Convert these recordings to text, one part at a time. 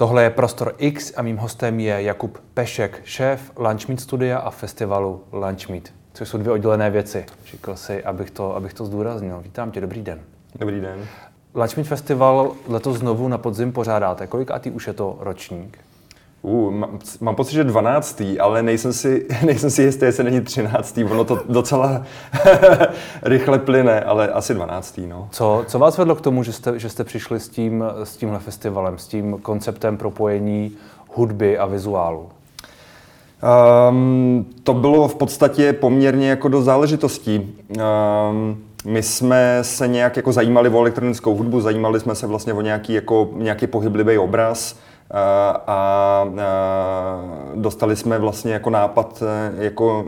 Tohle je Prostor X a mým hostem je Jakub Pešek, šéf Lunchmeet studia a festivalu Lunchmeet, což jsou dvě oddělené věci. Říkal si, abych to, abych to zdůraznil. Vítám tě, dobrý den. Dobrý den. Lunchmeet Festival letos znovu na podzim pořádáte. Kolikátý už je to ročník? Uh, mám, mám pocit, že 12. ale nejsem si, nejsem si jistý, jestli není 13. Ono to docela rychle plyne, ale asi 12. No. Co, co vás vedlo k tomu, že jste, že jste přišli s, tím, s tímhle festivalem, s tím konceptem propojení hudby a vizuálu? Um, to bylo v podstatě poměrně jako do záležitostí. Um, my jsme se nějak jako zajímali o elektronickou hudbu, zajímali jsme se vlastně o nějaký, jako, nějaký pohyblivý obraz a dostali jsme vlastně jako nápad e, jako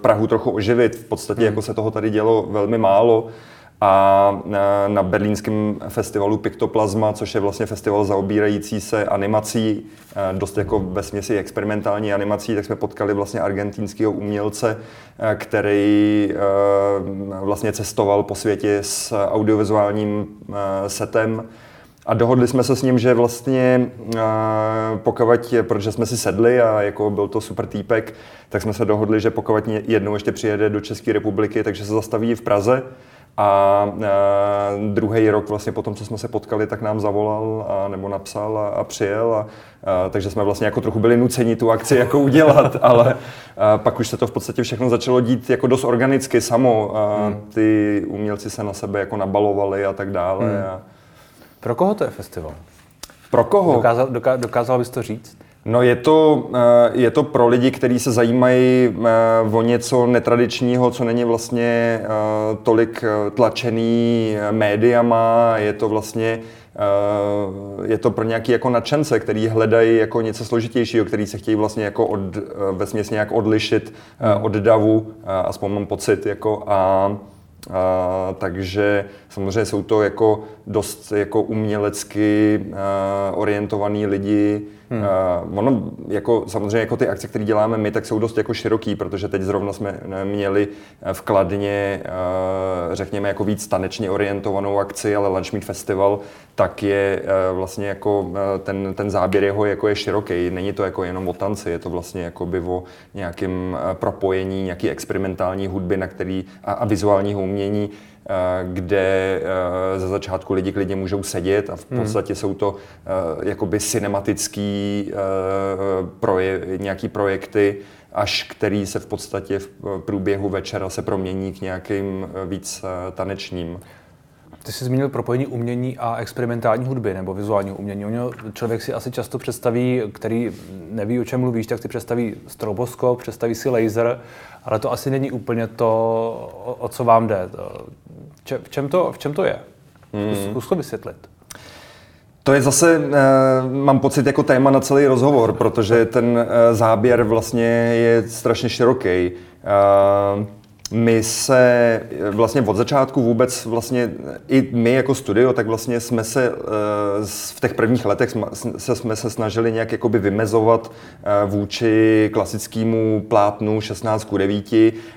Prahu trochu oživit. V podstatě hmm. jako se toho tady dělo velmi málo a na berlínském festivalu Pictoplasma, což je vlastně festival zaobírající se animací, dost jako ve směsi experimentální animací, tak jsme potkali vlastně argentinského umělce, který vlastně cestoval po světě s audiovizuálním setem a dohodli jsme se s ním, že vlastně pokud, protože jsme si sedli a jako byl to super týpek, tak jsme se dohodli, že pokud jednou ještě přijede do České republiky, takže se zastaví v Praze. A, a druhý rok vlastně potom, co jsme se potkali, tak nám zavolal a, nebo napsal a, a přijel. A, a, takže jsme vlastně jako trochu byli nuceni tu akci jako udělat, ale a, pak už se to v podstatě všechno začalo dít jako dost organicky samo. A, hmm. Ty umělci se na sebe jako nabalovali a tak dále. Hmm. A, pro koho to je festival? Pro koho? Dokázal, doká, dokázal bys to říct? No je to, eh, je to pro lidi, kteří se zajímají eh, o něco netradičního, co není vlastně eh, tolik tlačený médiama, je to vlastně je to pro nějaký jako nadšence, který hledají jako něco složitějšího, který se chtějí vlastně jako od, ve nějak odlišit od davu, aspoň mám pocit, jako a a, takže samozřejmě jsou to jako dost jako umělecky uh, orientovaní lidi. Hmm. Uh, ono, jako, samozřejmě jako ty akce, které děláme my, tak jsou dost jako široký, protože teď zrovna jsme měli v Kladně, uh, řekněme, jako víc tanečně orientovanou akci, ale Lunch Meet Festival, tak je uh, vlastně jako uh, ten, ten záběr jeho jako je široký. Není to jako jenom o tanci, je to vlastně jako by o nějakém uh, propojení nějaký experimentální hudby na který, a, a vizuálního umění, Eh, kde eh, za začátku lidi klidně můžou sedět a v hmm. podstatě hmm. jsou to eh, jakoby cinematický proje, nějaký projekty, až který se v podstatě v průběhu večera se promění k nějakým víc tanečním. Ty jsi zmínil propojení umění a experimentální hudby nebo vizuálního umění. Člověk si asi často představí, který neví, o čem mluvíš, tak si představí stroboskop, představí si laser, ale to asi není úplně to, o co vám jde. V čem to, v čem to je? Zkus, zkus to vysvětlit. To je zase, mám pocit, jako téma na celý rozhovor, protože ten záběr vlastně je strašně široký my se eh, vlastně od začátku vůbec vlastně i my jako studio, tak vlastně jsme se eh, v těch prvních letech se, jsme se snažili nějak jakoby vymezovat eh, vůči klasickému plátnu 16 k 9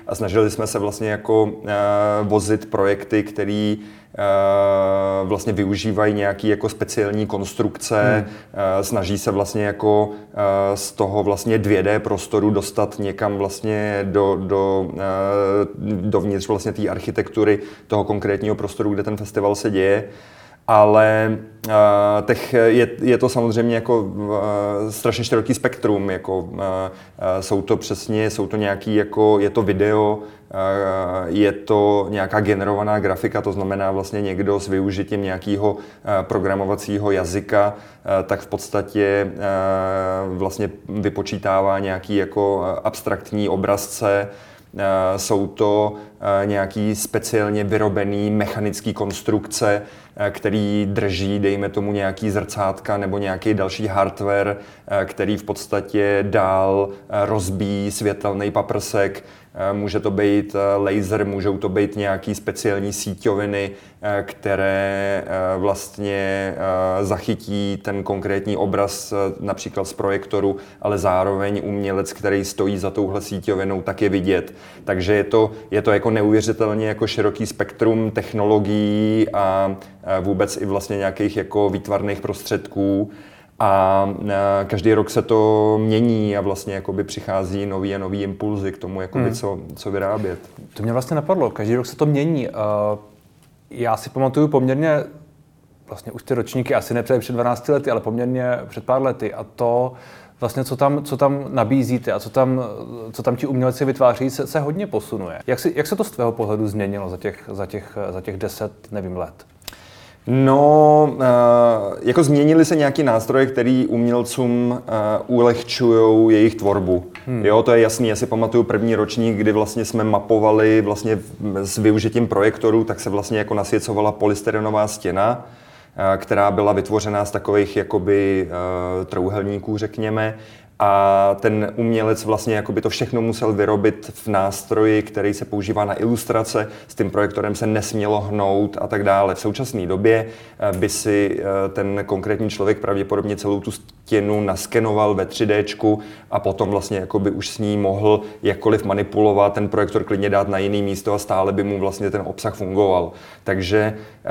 a snažili jsme se vlastně jako vozit projekty, které Eh, vlastně využívají nějaký jako speciální konstrukce, hmm. Eh, snaží se vlastně jako eh, z toho vlastně 2D prostoru dostat někam vlastně do, do, dovnitř vlastně té architektury toho konkrétního prostoru, kde ten festival se děje ale uh, těch je, je to samozřejmě jako uh, strašně široký spektrum, jako uh, uh, jsou to přesně, jsou to nějaký jako, je to video, je to nějaká generovaná grafika, to znamená vlastně někdo s využitím nějakého programovacího jazyka, tak v podstatě vlastně vypočítává nějaký jako abstraktní obrazce, jsou to nějaký speciálně vyrobený mechanický konstrukce, který drží, dejme tomu, nějaký zrcátka nebo nějaký další hardware, který v podstatě dál rozbíjí světelný paprsek, Eh, může to být eh, laser, můžou to být nějaký speciální síťoviny, eh, které vlastně zachytí ten konkrétní obraz například z projektoru, ale zároveň umělec, který stojí za touhle síťovinou, tak je vidět. Takže je to, je to jako neuvěřitelně jako široký spektrum technologií a vůbec i vlastně nějakých jako výtvarných prostředků. A každý rok se to mění a vlastně jakoby přichází nový a nový impulzy k tomu, jakoby hmm. co, co vyrábět. To mě vlastně napadlo, každý rok se to mění. Já si pamatuju poměrně, vlastně už ty ročníky asi ne před 12 lety, ale poměrně před pár lety a to vlastně, co tam, co tam nabízíte a co tam, co tam ti umělci vytváří, se, se hodně posunuje. Jak, si, jak se to z tvého pohledu změnilo za těch, za těch, za těch deset, nevím, let? No, uh, jako změnily se nějaký nástroje, který umělcům uh, ulehčují jejich tvorbu. Hmm. Jo, to je jasný. Já si pamatuju první ročník, kdy vlastně jsme mapovali vlastně s využitím projektorů, tak se vlastně jako nasvěcovala polystyrenová stěna, uh, která byla vytvořená z takových jakoby uh, trouhelníků, řekněme a ten umělec vlastně jakoby to všechno musel vyrobit v nástroji, který se používá na ilustrace, s tím projektorem se nesmělo hnout a tak dále. V současné době eh, by si eh, ten konkrétní člověk pravděpodobně celou tu stěnu naskenoval ve 3D a potom vlastně jakoby už s ní mohl jakkoliv manipulovat, ten projektor klidně dát na jiný místo a stále by mu vlastně ten obsah fungoval. Takže eh,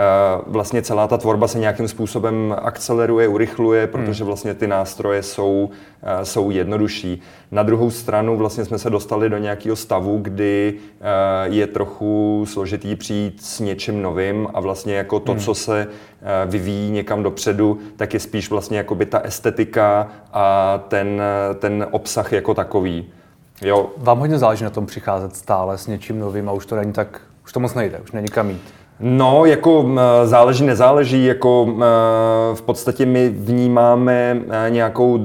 vlastně celá ta tvorba se nějakým způsobem akceleruje, urychluje, protože hmm. vlastně ty nástroje jsou, jsou jsou jednodušší. Na druhou stranu vlastně jsme se dostali do nějakého stavu, kdy eh, je trochu složitý přijít s něčím novým a vlastně jako to, hmm. co se eh, vyvíjí někam dopředu, tak je spíš vlastně jako by ta estetika a ten, ten obsah jako takový. Jo. Vám hodně záleží na tom přicházet stále s něčím novým a už to není tak, už to moc nejde, už není kam jít. No, jako záleží, nezáleží, jako v podstatě my vnímáme nějakou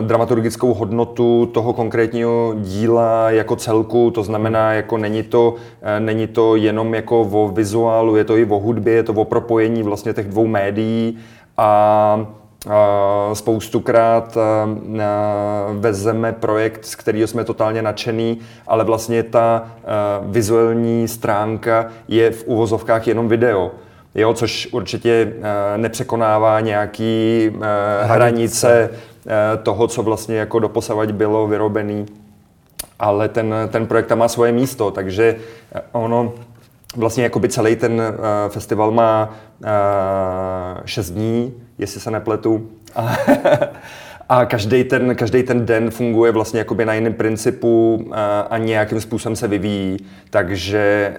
dramaturgickou hodnotu toho konkrétního díla jako celku, to znamená, jako není to, není to jenom jako o vizuálu, je to i o hudbě, je to o propojení vlastně těch dvou médií. A Spoustukrát vezeme projekt, z kterého jsme totálně nadšený, ale vlastně ta vizuální stránka je v uvozovkách jenom video. Jo, což určitě nepřekonává nějaký hranice toho, co vlastně jako doposavať bylo vyrobený. Ale ten, ten projekt tam má svoje místo, takže ono vlastně jakoby celý ten festival má 6 dní, jestli se nepletu. A, každý ten, každý ten den funguje vlastně jakoby na jiném principu a, a nějakým způsobem se vyvíjí. Takže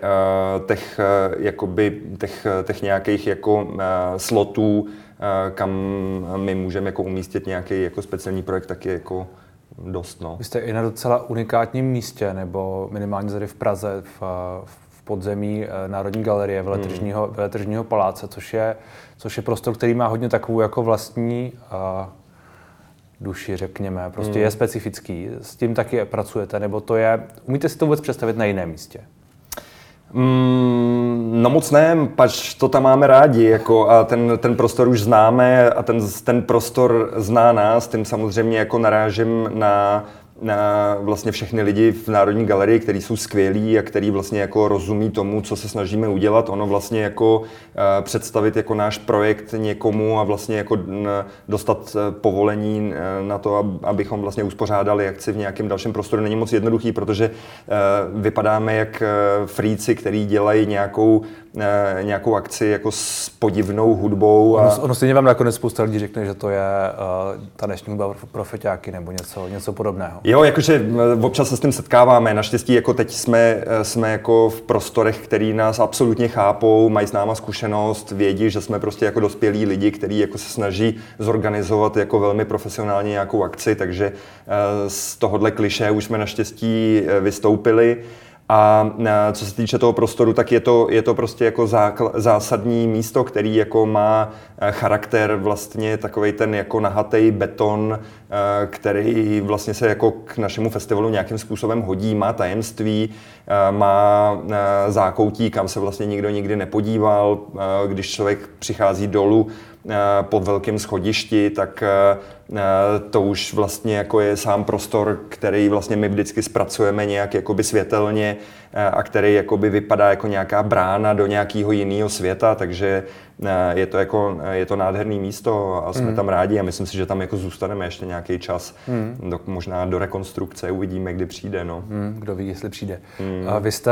uh, těch, uh, jakoby, těch, těch nějakých jako uh, slotů, uh, kam my můžeme jako umístit nějaký jako speciální projekt, tak je jako dost. No. Vy jste i na docela unikátním místě, nebo minimálně tady v Praze, v, v podzemí Národní galerie veletržního, hmm. veletržního paláce, což je což je prostor, který má hodně takovou jako vlastní uh, duši, řekněme. Prostě mm. je specifický. S tím taky pracujete, nebo to je... Umíte si to vůbec představit na jiném místě? Mm, no moc ne, pač to tam máme rádi jako a ten, ten prostor už známe a ten, ten prostor zná nás, tím samozřejmě jako narážím na na vlastně všechny lidi v Národní galerii, kteří jsou skvělí a který vlastně jako rozumí tomu, co se snažíme udělat. Ono vlastně jako uh, představit jako náš projekt někomu a vlastně jako dostat eh, povolení eh, na to, abychom vlastně uspořádali akci v nějakém dalším prostoru není moc jednoduchý, protože vypadáme jak fríci, který dělají nějakou Eh, nějakou akci jako s podivnou hudbou. A... Ono, ono stejně vám nakonec spousta lidí řekne, že to je uh, taneční hudba pro feťáky nebo něco, něco podobného. Jo, jakože eh, občas se s tím setkáváme. Naštěstí jako teď jsme, jsme jako v prostorech, který nás absolutně chápou, mají s náma zkušenost, vědí, že jsme prostě jako dospělí lidi, kteří jako se snaží zorganizovat jako velmi profesionálně nějakou akci, takže z tohohle kliše už jsme naštěstí vystoupili. A co se týče toho prostoru, tak je to, je to prostě jako zákl, zásadní místo, který jako má e, charakter vlastně takový ten jako nahatý beton, e, který vlastně se jako k našemu festivalu nějakým způsobem hodí, má tajemství, e, má zákoutí, kam se vlastně nikdo nikdy nepodíval. Když člověk přichází dolů po velkém schodišti, tak to už vlastně jako je sám prostor, který vlastně my vždycky zpracujeme nějak jakoby světelně a který jakoby vypadá jako nějaká brána do nějakého jiného světa, takže je to jako, je to nádherný místo a jsme mm. tam rádi a myslím si, že tam jako zůstaneme ještě nějaký čas, mm. do, možná do rekonstrukce, uvidíme, kdy přijde. No. Mm, kdo ví, jestli přijde. Mm. A vy jste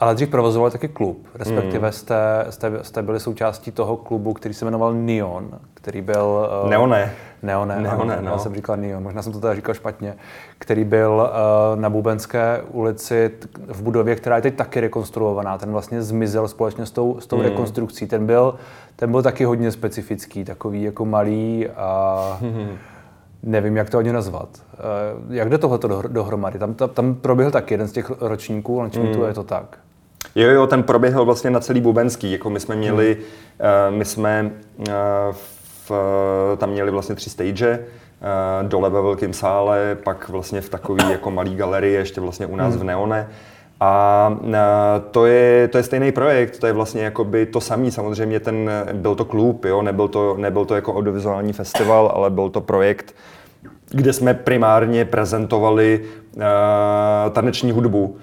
Ale dřív provozovali taky klub, respektive hmm. jste, jste, jste byli součástí toho klubu, který se jmenoval Neon, který byl... Uh, Neone. Neone, Neone ano, no. já jsem říkal Neon, možná jsem to teda říkal špatně, který byl uh, na Bubenské ulici v budově, která je teď taky rekonstruovaná. Ten vlastně zmizel společně s tou, s tou hmm. rekonstrukcí. Ten byl, ten byl taky hodně specifický, takový jako malý a... Hmm nevím, jak to ani nazvat. Eh, jak jde tohle dohromady? Tam, tam, tam proběhl taky jeden z těch ročníků, ale mm. je to tak. Jo, jo, ten proběhl vlastně na celý Bubenský. Jako my jsme měli, mm. uh, my jsme uh, v, tam měli vlastně tři stage, uh, dole ve velkém sále, pak vlastně v takové jako malý galerii, ještě vlastně u nás mm. v Neone. A to je, to je stejný projekt, to je vlastně jakoby to samý. Samozřejmě ten, byl to klub, jo? Nebyl, to, nebyl to jako audiovizuální festival, ale byl to projekt, kde jsme primárně prezentovali uh, taneční hudbu.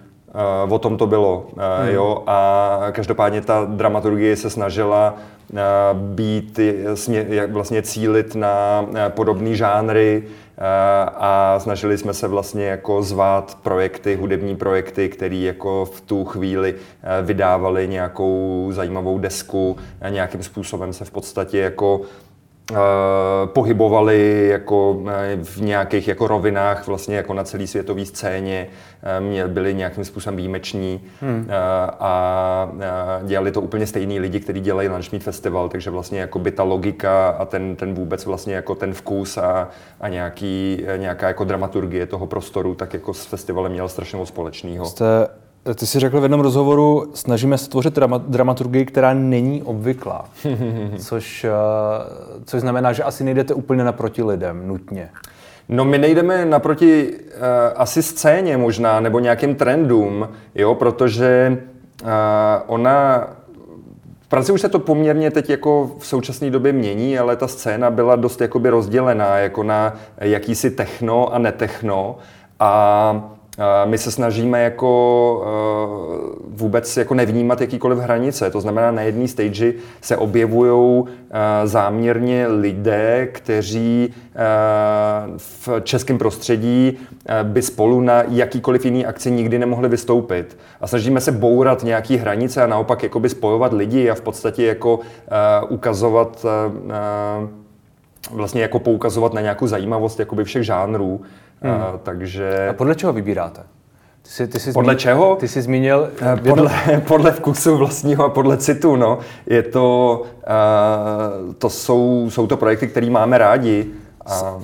Uh, o tom to bylo. Uh, hmm. jo? A každopádně ta dramaturgie se snažila uh, být, jasně, vlastně cílit na uh, podobné žánry, a snažili jsme se vlastně jako zvát projekty, hudební projekty, které jako v tu chvíli vydávali nějakou zajímavou desku, nějakým způsobem se v podstatě jako pohybovali jako eh, v nějakých jako rovinách vlastně jako na celé světové scéně, eh, byli nějakým způsobem výjimeční hmm. a dělali to úplně stejní lidi, kteří dělají Lunch Festival, takže vlastně jako by ta logika a ten, ten vůbec vlastně jako ten vkus a, a nějaký, nějaká jako dramaturgie toho prostoru, tak jako s festivalem měl strašně moc společného. Jste ty jsi řekl v jednom rozhovoru, snažíme se tvořit drama, dramaturgii, která není obvyklá, což, eh, což znamená, že asi nejdete úplně naproti lidem nutně. No my nejdeme naproti uh, asi scéně možná, nebo nějakým trendům, jo, protože uh, ona v Praze už se to poměrně teď jako v současné době mění, ale ta scéna byla dost jakoby rozdělená jako na jakýsi techno a netechno. A my se snažíme jako eh, vůbec jako nevnímat jakýkoliv hranice. To znamená, na jedné stage se objevují eh, záměrně lidé, kteří eh, v českém prostředí by spolu na jakýkoliv jiný akci nikdy nemohli vystoupit. A snažíme se bourat nějaký hranice a naopak jakoby spojovat lidi a v podstatě jako ukazovat vlastně jako poukazovat na nějakou zajímavost jakoby všech žánrů. Hmm. Uh, takže... A podle čeho vybíráte? Ty jsi, ty jsi podle zmínil, čeho? Ty jsi zmínil... Uh, podle, podle vkusu vlastního a podle citu, no. Je to, uh, to jsou, jsou to projekty, které máme rádi. A...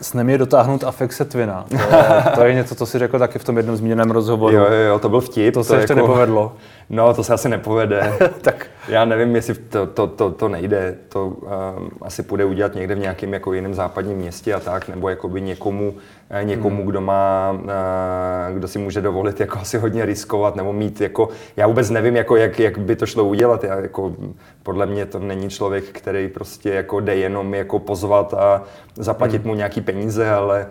Snem je dotáhnout Afexe Twina. To je, to je něco, co si řekl taky v tom jednom zmíněném rozhovoru. Jo, jo, jo, to byl vtip. To, to se ještě jako... nepovedlo. No, to se asi nepovede. tak já nevím, jestli to, to, to, to nejde. To um, asi půjde udělat někde v nějakém jako jiném západním městě a tak, nebo jakoby někomu, eh, někomu, hmm. kdo má, uh, kdo si může dovolit jako asi hodně riskovat, nebo mít jako, já vůbec nevím, jako, jak, jak by to šlo udělat. Já, jako, podle mě to není člověk, který prostě jako jde jenom jako pozvat a zaplatit hmm. mu nějaký peníze, ale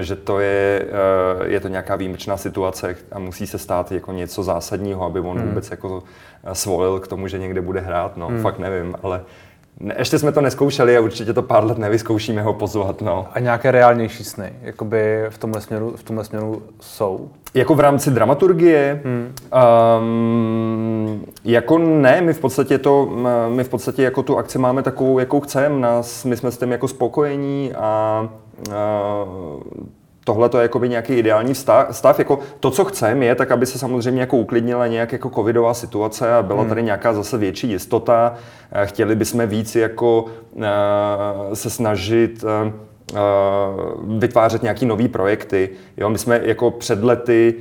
že to je, eh, je to nějaká výjimečná situace a musí se stát jako něco zásadního, aby on hmm. vůbec jako eh, svolil k tomu, že někde bude hrát. No, hmm. fakt nevím, ale ne, ještě jsme to neskoušeli a určitě to pár let nevyzkoušíme ho pozvat. No. A nějaké reálnější sny, jakoby v tomhle směru, v tomhle směru jsou? Jako v rámci dramaturgie? Hmm. Um, jako ne, my v podstatě to, my v podstatě jako tu akci máme takovou, jakou chceme, nás, my jsme s tím jako spokojení a tohle to je jakoby nějaký ideální stav, stav. Jako to, co chceme, je tak, aby se samozřejmě jako uklidnila nějak jako covidová situace a byla hmm. tady nějaká zase větší jistota. Chtěli bychom víc jako se snažit vytvářet nějaký nový projekty. Jo, my jsme jako před lety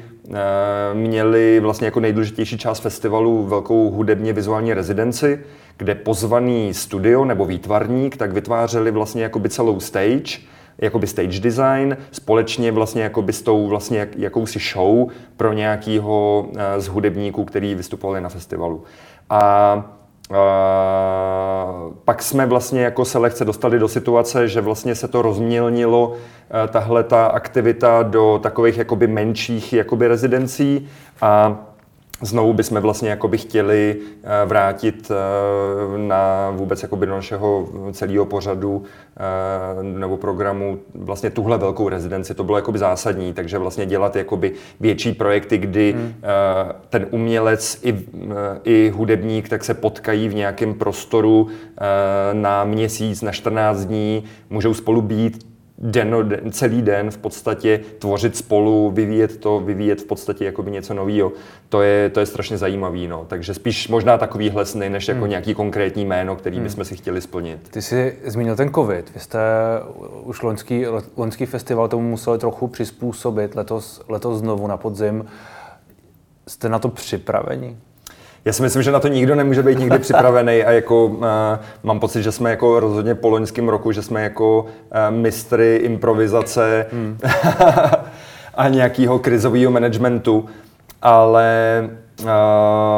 měli vlastně jako nejdůležitější část festivalu velkou hudebně vizuální rezidenci, kde pozvaný studio nebo výtvarník tak vytvářeli vlastně jakoby celou stage, jakoby stage design, společně vlastně jakoby s tou vlastně jak, jakousi show pro nějakýho eh, z hudebníků, který vystupovali na festivalu. A Uh, pak jsme vlastně jako selekce dostali do situace, že vlastně se to rozmělnilo, uh, tahle ta aktivita do takových jakoby menších jakoby rezidencí a znovu bychom vlastně jakoby chtěli eh, vrátit eh, na vůbec jakoby do našeho celého pořadu eh, nebo programu vlastně tuhle velkou rezidenci. To bylo jakoby zásadní, takže vlastně dělat jakoby větší projekty, kdy hmm. ten umělec i, i hudebník tak se potkají v nějakém prostoru na měsíc, na 14 dní, můžou spolu být, den, celý den v podstatě tvořit spolu, vyvíjet to, vyvíjet v podstatě jakoby něco nového. To je, to je strašně zajímavý, no. Takže spíš možná takovýhle sny, než jako hmm. nějaký konkrétní jméno, který hmm. bychom si chtěli splnit. Ty jsi zmínil ten covid. Vy jste už loňský, loňský festival tomu museli trochu přizpůsobit, letos, letos znovu na podzim. Jste na to připraveni? Já si myslím, že na to nikdo nemůže být nikdy připravený a jako uh, mám pocit, že jsme jako rozhodně po loňském roku, že jsme jako uh, mistry improvizace hmm. a nějakého krizového managementu, ale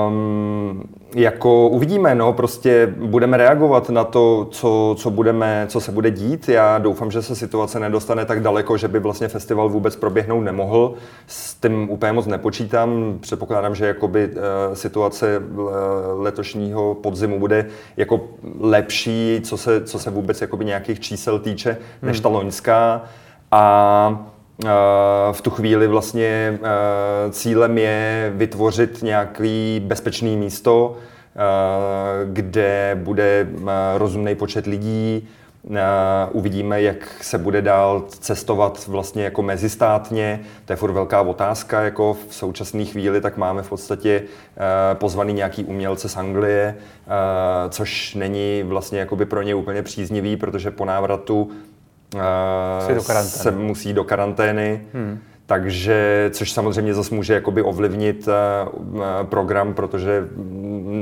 um, jako uvidíme, no, prostě budeme reagovat na to, co, co, budeme, co se bude dít. Já doufám, že se situace nedostane tak daleko, že by vlastně festival vůbec proběhnout nemohl. S tím úplně moc nepočítám. Předpokládám, že jakoby, uh, situace uh, letošního podzimu bude jako lepší, co se, co se vůbec jakoby nějakých čísel týče, než ta hmm. loňská. A v tu chvíli vlastně cílem je vytvořit nějaký bezpečný místo, kde bude rozumný počet lidí, Uvidíme, jak se bude dál cestovat vlastně jako mezistátně. To je furt velká otázka. Jako v současné chvíli tak máme v podstatě pozvaný nějaký umělce z Anglie, což není vlastně jakoby pro ně úplně příznivý, protože po návratu se musí do karantény. Hmm. Takže, což samozřejmě zase může jakoby ovlivnit uh, program, protože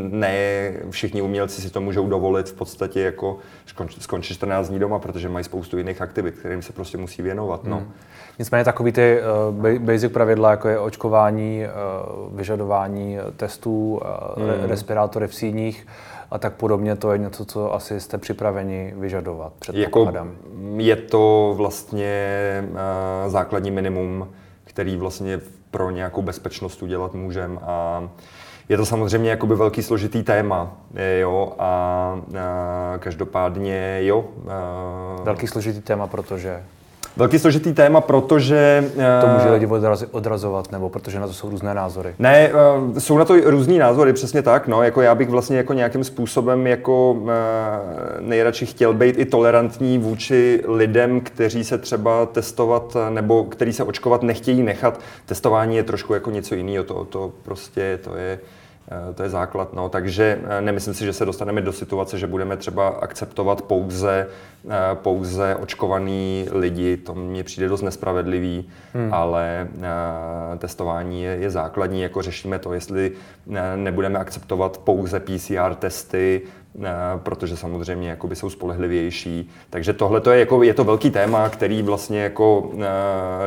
ne všichni umělci si to můžou dovolit v podstatě jako skončit 14 dní doma, protože mají spoustu jiných aktivit, kterým se prostě musí věnovat. No. Hmm. Nicméně takový ty uh, basic pravidla, jako je očkování, vyžadování testů, hmm. respirátory v síních, a tak podobně, to je něco, co asi jste připraveni vyžadovat, Jako je to vlastně uh, základní minimum, který vlastně pro nějakou bezpečnost udělat můžeme a je to samozřejmě jakoby velký složitý téma, jo, a, a každopádně jo. A... Velký složitý téma, protože velký složitý téma, protože... To může lidi odrazovat, nebo protože na to jsou různé názory? Ne, eh, jsou na to různý názory, přesně tak. No. Jako já bych vlastně jako nějakým způsobem jako eh, nejradši chtěl být i tolerantní vůči lidem, kteří se třeba testovat nebo kteří se očkovat nechtějí nechat. Testování je trošku jako něco jiného, to, to prostě to je Eh, to je základ. No. Takže eh, nemyslím si, že se dostaneme do situace, že budeme třeba akceptovat pouze, eh, pouze očkovaný lidi. To mně přijde dost nespravedlivý, hmm. ale testování je, je základní. Jako řešíme to, jestli nebudeme akceptovat pouze PCR testy, protože samozřejmě jakoby jsou spolehlivější. Takže tohle je, jako, je to velký téma, který vlastně jako uh,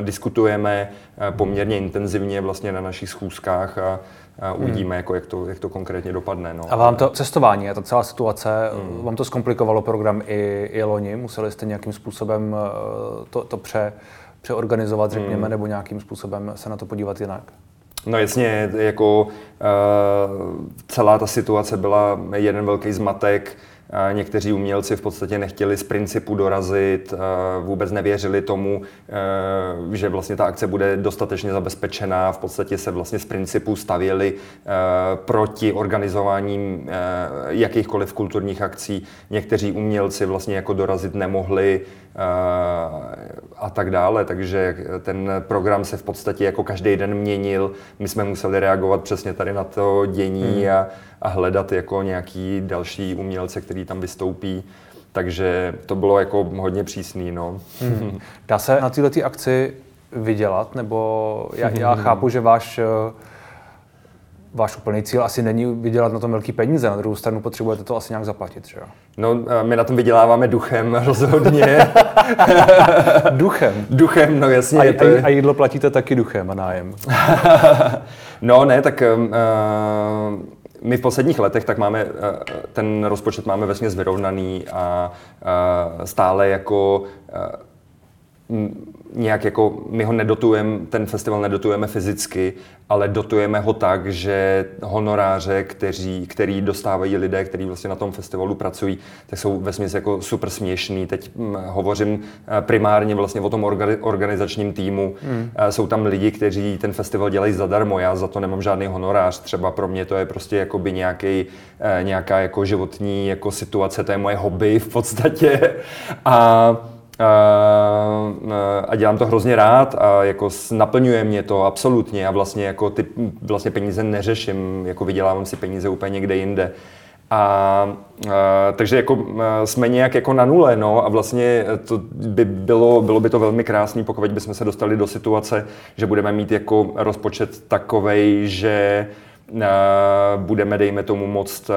diskutujeme poměrně intenzivně vlastně na našich schůzkách a, a uvidíme, hmm. jako, jak, to, jak to konkrétně dopadne. No. A vám to cestování a ta celá situace, hmm. vám to zkomplikovalo program i, i loni? Museli jste nějakým způsobem eh, to, to pře, přeorganizovat, řekněme, hmm. nebo nějakým způsobem se na to podívat jinak? No jasně, jako uh, celá ta situace byla jeden velký zmatek. Někteří umělci v podstatě nechtěli z principu dorazit, vůbec nevěřili tomu, že vlastně ta akce bude dostatečně zabezpečená. V podstatě se vlastně z principu stavěli proti organizování jakýchkoliv kulturních akcí. Někteří umělci vlastně jako dorazit nemohli a tak dále. Takže ten program se v podstatě jako každý den měnil. My jsme museli reagovat přesně tady na to dění hmm. a, a hledat jako nějaký další umělce, který tam vystoupí. Takže to bylo jako hodně přísný. No. Hmm. Dá se na této akci vydělat? Nebo já, já chápu, že váš váš úplný cíl asi není vydělat na tom velký peníze, na druhou stranu potřebujete to asi nějak zaplatit, že jo? No, my na tom vyděláváme duchem rozhodně. duchem? Duchem, no jasně. A, to je... a jídlo platíte taky duchem a nájem? no ne, tak uh, my v posledních letech tak máme, uh, ten rozpočet máme vesměs vyrovnaný a uh, stále jako uh, nějak jako, my ho nedotujeme, ten festival nedotujeme fyzicky, ale dotujeme ho tak, že honoráře, kteří, který dostávají lidé, kteří vlastně na tom festivalu pracují, tak jsou ve jako super směšný. Teď hm, hovořím eh, primárně vlastně o tom organizačním týmu. Hmm. Jsou tam lidi, kteří ten festival dělají zadarmo, já za to nemám žádný honorář. Třeba pro mě to je prostě jakoby nějaký, nějaká jako životní jako situace, to je moje hobby v podstatě. A a dělám to hrozně rád a jako naplňuje mě to absolutně a vlastně jako ty vlastně peníze neřeším, jako vydělávám si peníze úplně někde jinde. A, a takže jako jsme nějak jako na nule, no a vlastně to by bylo, bylo by to velmi krásný, pokud bychom se dostali do situace, že budeme mít jako rozpočet takovej, že budeme, dejme tomu, moct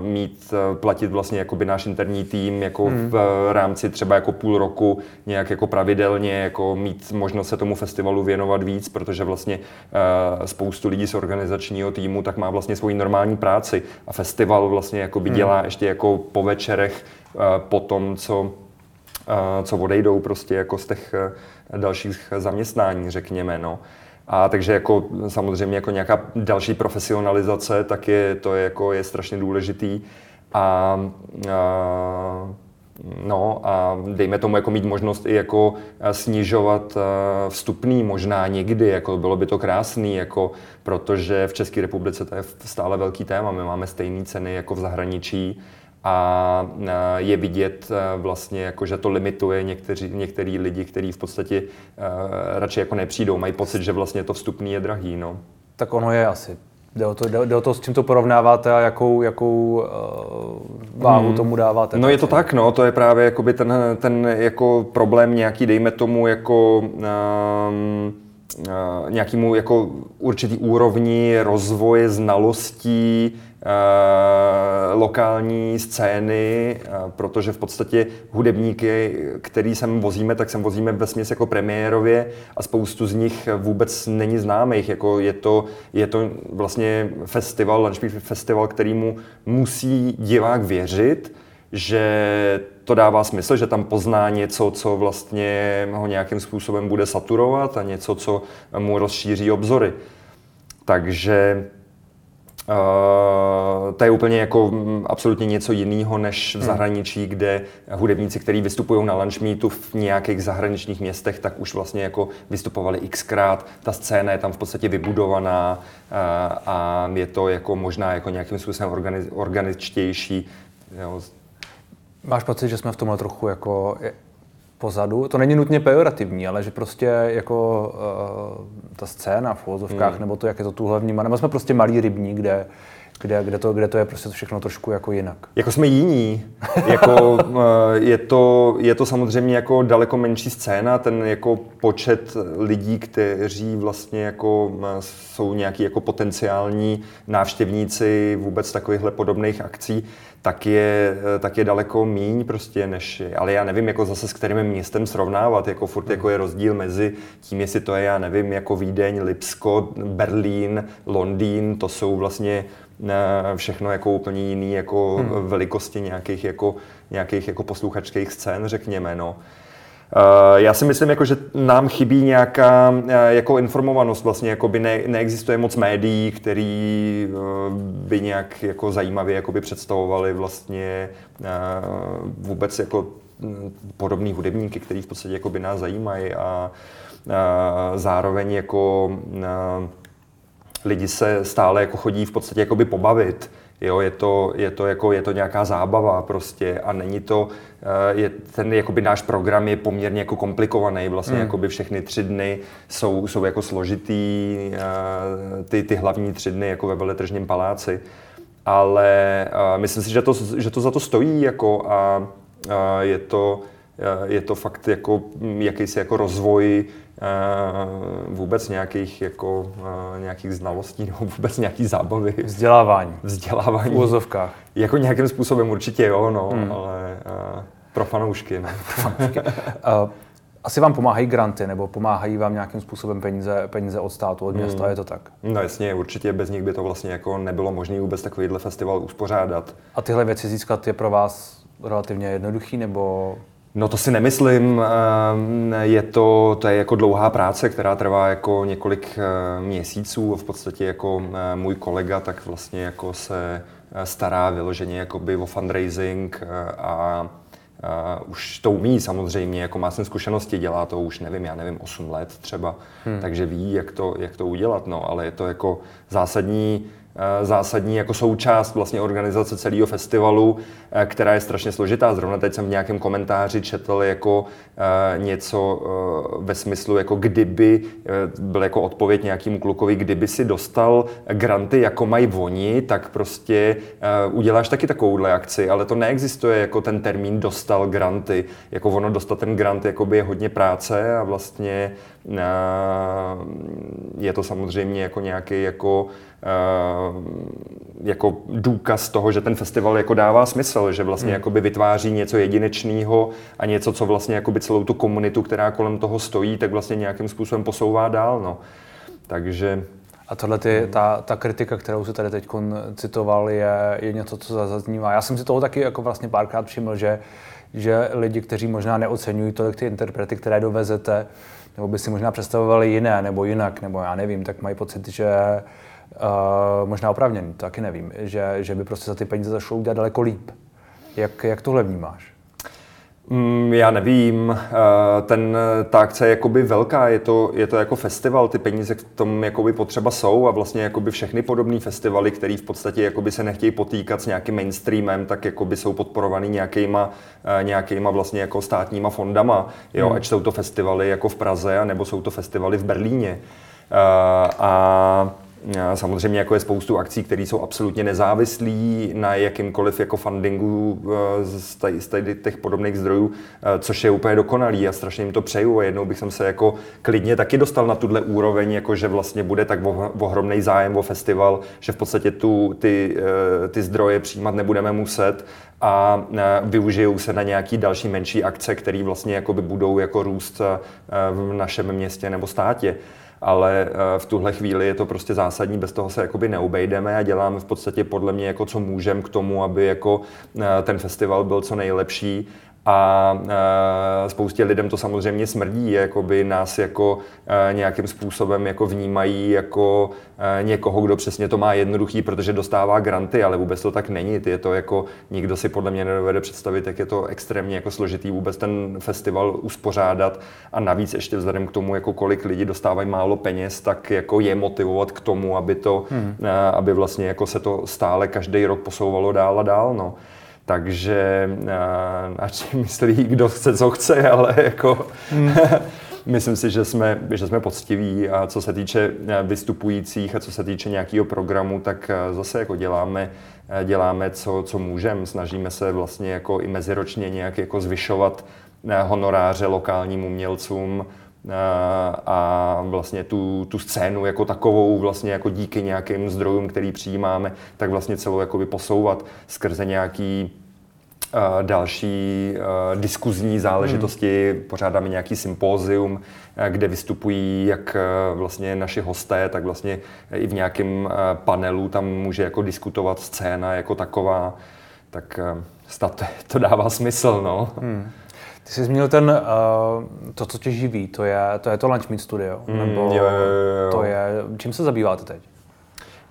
mít, platit vlastně jakoby náš interní tým jako hmm. v rámci třeba jako půl roku nějak jako pravidelně, jako mít možnost se tomu festivalu věnovat víc, protože vlastně spoustu lidí z organizačního týmu tak má vlastně svoji normální práci a festival vlastně jakoby hmm. dělá ještě jako po večerech po tom, co co odejdou prostě jako z těch dalších zaměstnání, řekněme, no. A takže jako samozřejmě jako nějaká další profesionalizace, tak je to je, jako je strašně důležitý. A, a No a dejme tomu jako mít možnost i jako snižovat vstupný možná někdy, jako bylo by to krásný, jako protože v České republice to je stále velký téma, my máme stejné ceny jako v zahraničí a je vidět vlastně, jako, že to limituje někteří, některý lidi, kteří v podstatě radši jako nepřijdou, mají pocit, že vlastně to vstupný je drahý. No. Tak ono je asi. Jde o, to, jde, jde o to, s čím to porovnáváte a jakou, jakou uh, váhu hmm. tomu dáváte. No je to tak, no, to je právě jakoby ten, ten jako problém nějaký, dejme tomu, jako um, uh, nějakému jako určitý úrovni rozvoje znalostí, lokální scény, uh, protože v podstatě hudebníky, který sem vozíme, tak sem vozíme ve směs jako premiérově a spoustu z nich vůbec není známých. Jako je, to, je to vlastně festival, Lunchbeat festival, kterýmu musí divák věřit, že to dává smysl, že tam pozná něco, co vlastně ho nějakým způsobem bude saturovat a něco, co mu rozšíří obzory. Takže Uh, to je úplně jako mm, absolutně něco jiného než v hmm. zahraničí, kde hudebníci, kteří vystupují na lunch meetu v nějakých zahraničních městech, tak už vlastně jako vystupovali xkrát. Ta scéna je tam v podstatě vybudovaná uh, a je to jako možná jako nějakým způsobem organiz, organičtější. Jo. Máš pocit, že jsme v tomhle trochu jako pozadu. To není nutně pejorativní, ale že prostě jako uh, ta scéna v uvozovkách, hmm. nebo to, jak je to tu hlavní, nebo jsme prostě malý rybní, kde, kde, kde, to, kde to je prostě všechno trošku jako jinak. Jako jsme jiní. jako, eh, je, to, je to samozřejmě jako daleko menší scéna, ten jako počet lidí, kteří vlastně jako eh, jsou nějaký jako potenciální návštěvníci vůbec takovýchhle podobných akcí, tak je, tak je daleko míň prostě než, ale já nevím jako zase s kterým městem srovnávat, jako furt jako je rozdíl mezi tím, jestli to je, já nevím, jako Vídeň, Lipsko, Berlín, Londýn, to jsou vlastně eh, všechno jako úplně jiný jako hmm. velikosti nějakých jako, nějakých jako posluchačských scén, řekněme, no. Eh, já si myslím, jako, že nám chybí nějaká eh, jako informovanost. Vlastně jako by ne, neexistuje moc médií, který eh, by nějak jako zajímavě jako by představovali vlastně vůbec jako hm, podobný hudebníky, který v podstatě jako by nás zajímají a zároveň jako lidi se stále jako chodí v podstatě jako by pobavit. Jo, je to, je to, jako, je to nějaká zábava prostě a není to, eh, je, ten jakoby náš program je poměrně jako komplikovaný, vlastně mm. jakoby všechny tři dny jsou, jsou jako složitý, eh, ty, ty hlavní tři dny jako ve veletržním paláci, ale eh, myslím si, že to, že to za to stojí jako a je to, je to fakt jako jakýsi jako rozvoj vůbec nějakých, jako, nějakých znalostí nebo vůbec nějaký zábavy. Vzdělávání. Vzdělávání. V úvozovkách. Jako nějakým způsobem určitě jo, no, hmm. ale pro fanoušky. No. Asi vám pomáhají granty, nebo pomáhají vám nějakým způsobem peníze, peníze od státu, od města, hmm. je to tak? No jasně, určitě bez nich by to vlastně jako nebylo možné vůbec takovýhle festival uspořádat. A tyhle věci získat je pro vás relativně jednoduchý, nebo No to si nemyslím, je to, to je jako dlouhá práce, která trvá jako několik měsíců. V podstatě jako můj kolega tak vlastně jako se stará vyloženě jakoby o fundraising a Uh, už to umí samozřejmě, jako má jsem zkušenosti, dělá to už, nevím, já nevím, 8 let třeba, hmm. takže ví, jak to, jak to udělat, no, ale je to jako zásadní Eh, zásadní jako součást vlastně organizace celého festivalu, eh, která je strašně složitá. Zrovna teď jsem v nějakém komentáři četl jako eh, něco ve smyslu, jako kdyby, byl jako odpověď nějakým klukovi, kdyby si dostal granty, jako mají oni, tak prostě uděláš taky takovouhle akci, ale to neexistuje jako ten termín dostal granty. Jako ono dostat ten grant jakoby je hodně práce a vlastně je to samozřejmě jako nějaký jako jako důkaz toho, že ten festival jako dává smysl, že vlastně hmm. jakoby vytváří něco jedinečného a něco, co vlastně jakoby celou tu komunitu, která kolem toho stojí, tak vlastně nějakým způsobem posouvá dál. No. Takže a tohle ty, ta, ta kritika, kterou si tady teď citoval, je, je něco, co zaznívá. Já jsem si toho taky jako vlastně párkrát všiml, že, že lidi, kteří možná neocenují tolik ty interprety, které dovezete, nebo by si možná představovali jiné nebo jinak, nebo já nevím, tak mají pocit, že Uh, možná oprávněný, to taky nevím, že, že by prostě za ty peníze zašlo udělat daleko líp. Jak, jak tohle vnímáš? Mm, já nevím, ten, ta akce je jakoby velká, je to, je to jako festival, ty peníze v tom jakoby potřeba jsou a vlastně jakoby všechny podobné festivaly, které v podstatě jakoby se nechtějí potýkat s nějakým mainstreamem, tak jakoby jsou podporovaný nějakýma, nějakýma vlastně jako státníma fondama, jo, hmm. ať jsou to festivaly jako v Praze, nebo jsou to festivaly v Berlíně. A Samozřejmě jako je spoustu akcí, které jsou absolutně nezávislí na jakýmkoliv jako fundingu eh, z těch podobných zdrojů, eh, což je úplně dokonalý a strašně jim to přeju. A jednou bych jsem se jako klidně taky dostal na tuhle úroveň, jako že vlastně bude tak ohromný zájem o festival, že v podstatě tu, ty, eh, ty zdroje přijímat nebudeme muset a využijou se na nějaký další menší akce, které vlastně budou jako růst v našem městě nebo státě ale eh, v tuhle chvíli je to prostě zásadní, bez toho se jakoby neobejdeme. A děláme v podstatě podle mě jako co můžeme k tomu, aby jako eh, ten festival byl co nejlepší a e, spoustě lidem to samozřejmě smrdí, jakoby nás jako e, nějakým způsobem jako vnímají jako e, někoho, kdo přesně to má jednoduchý, protože dostává granty, ale vůbec to tak není. Je to jako, nikdo si podle mě nedovede představit, jak je to extrémně jako složitý vůbec ten festival uspořádat a navíc ještě vzhledem k tomu, jako kolik lidí dostávají málo peněz, tak jako je motivovat k tomu, aby to, hmm. aby vlastně jako se to stále každý rok posouvalo dál a dál. No. Takže eh, ať si myslí, kdo chce, co chce, ale jako hmm. myslím si, že jsme, že jsme poctiví a co se týče eh, vystupujících a co se týče nějakého programu, tak eh, zase jako děláme, děláme co, co můžeme. Snažíme se vlastně jako i meziročně nějak jako zvyšovat honoráře lokálním umělcům, a vlastně tu, tu scénu jako takovou vlastně jako díky nějakým zdrojům, který přijímáme, tak vlastně celou jakoby posouvat skrze nějaký další uh, diskuzní záležitosti. Hmm. Pořádáme nějaký sympózium, kde vystupují jak vlastně naši hosté, tak vlastně i v nějakém panelu tam může jako diskutovat scéna jako taková. Tak snad to dává smysl, no. Hmm. Ty jsi zmínil ten, uh, to, co tě živí, to je to, je to Lunch Meet Studio, mm, nebo jo, jo, jo. to je, čím se zabýváte teď?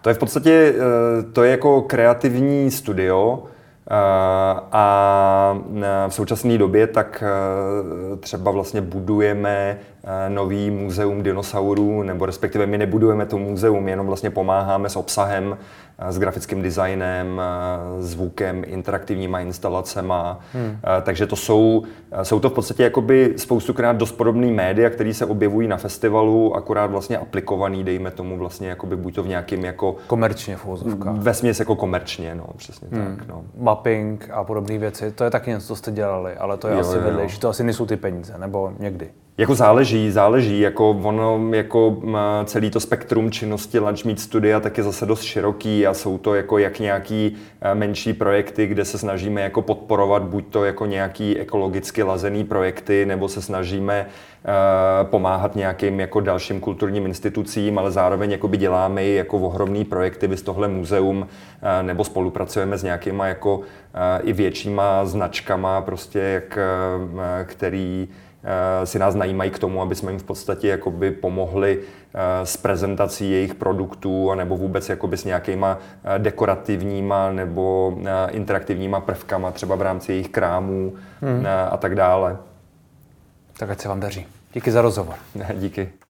To je v podstatě, uh, to je jako kreativní studio, a v současné době tak třeba vlastně budujeme nový muzeum dinosaurů, nebo respektive my nebudujeme to muzeum, jenom vlastně pomáháme s obsahem s grafickým designem, zvukem, interaktivníma instalacemi. Hmm. Takže to jsou, jsou to v podstatě jakoby spoustukrát dost podobné média, které se objevují na festivalu, akorát vlastně aplikovaný, dejme tomu vlastně jakoby buď to v nějakým jako... Komerčně v. Vesměs jako komerčně, no, přesně hmm. tak. No. Mapping a podobné věci, to je taky něco, co jste dělali, ale to je jo, asi vedlejší, to asi nejsou ty peníze, nebo někdy. Jako záleží, záleží, jako ono, jako celý to spektrum činnosti Lunch Meet Studia tak je zase dost široký a jsou to jako jak nějaký e, menší projekty, kde se snažíme jako podporovat buď to jako nějaký ekologicky lazený projekty, nebo se snažíme e, pomáhat nějakým jako dalším kulturním institucím, ale zároveň jakoby děláme i jako ohromný projekty, vys tohle muzeum, e, nebo spolupracujeme s nějakýma jako i většíma značkama, prostě jak, který si nás najímají k tomu, aby jsme jim v podstatě jakoby pomohli eh, s prezentací jejich produktů nebo vůbec jakoby s nějakýma eh, dekorativníma nebo interaktivníma prvkama třeba v rámci jejich krámů hmm. a tak dále. Tak ať se vám daří. Díky za rozhovor. Díky.